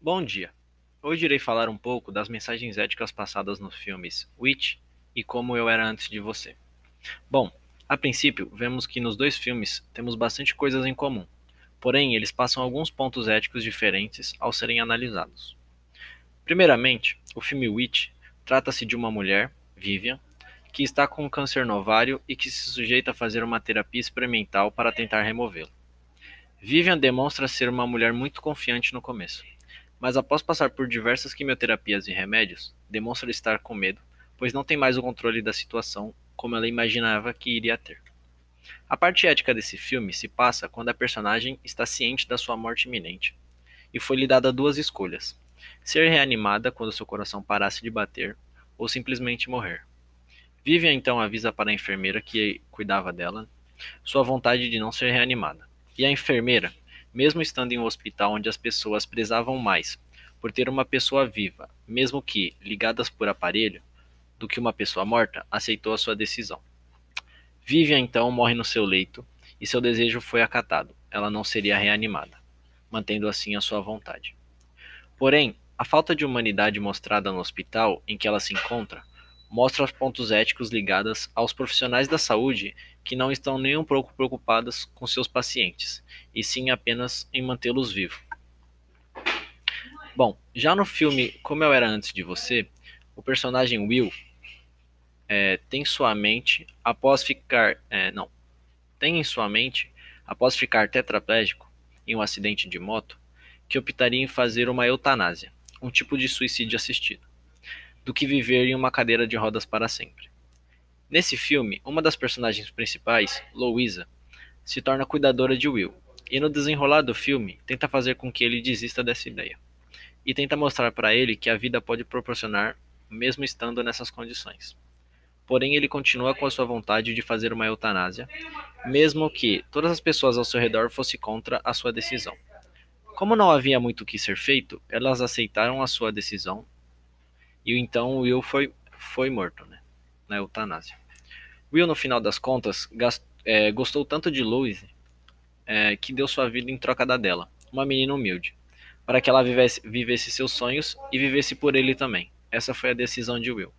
Bom dia! Hoje irei falar um pouco das mensagens éticas passadas nos filmes Witch e Como Eu Era Antes de Você. Bom, a princípio, vemos que nos dois filmes temos bastante coisas em comum, porém eles passam alguns pontos éticos diferentes ao serem analisados. Primeiramente, o filme Witch trata-se de uma mulher, Vivian, que está com câncer no ovário e que se sujeita a fazer uma terapia experimental para tentar removê-lo. Vivian demonstra ser uma mulher muito confiante no começo mas após passar por diversas quimioterapias e remédios, demonstra estar com medo, pois não tem mais o controle da situação como ela imaginava que iria ter. A parte ética desse filme se passa quando a personagem está ciente da sua morte iminente, e foi lhe dada duas escolhas: ser reanimada quando seu coração parasse de bater, ou simplesmente morrer. Vivian então avisa para a enfermeira que cuidava dela sua vontade de não ser reanimada, e a enfermeira, mesmo estando em um hospital onde as pessoas prezavam mais por ter uma pessoa viva, mesmo que ligadas por aparelho, do que uma pessoa morta, aceitou a sua decisão. Vivian então morre no seu leito e seu desejo foi acatado. Ela não seria reanimada, mantendo assim a sua vontade. Porém, a falta de humanidade mostrada no hospital em que ela se encontra mostra os pontos éticos ligados aos profissionais da saúde que não estão nem um pouco preocupados com seus pacientes, e sim apenas em mantê-los vivos. Bom, já no filme Como Eu Era Antes de Você, o personagem Will é, tem sua mente após ficar. É, não. Tem em sua mente, após ficar tetraplégico em um acidente de moto, que optaria em fazer uma eutanásia, um tipo de suicídio assistido do que viver em uma cadeira de rodas para sempre. Nesse filme, uma das personagens principais, Louisa, se torna cuidadora de Will, e no desenrolar do filme tenta fazer com que ele desista dessa ideia, e tenta mostrar para ele que a vida pode proporcionar mesmo estando nessas condições. Porém, ele continua com a sua vontade de fazer uma eutanásia, mesmo que todas as pessoas ao seu redor fossem contra a sua decisão. Como não havia muito o que ser feito, elas aceitaram a sua decisão e então Will foi, foi morto, né? Na eutanásia. Will, no final das contas, gast, é, gostou tanto de Louise é, que deu sua vida em troca da dela, uma menina humilde, para que ela vivesse, vivesse seus sonhos e vivesse por ele também. Essa foi a decisão de Will.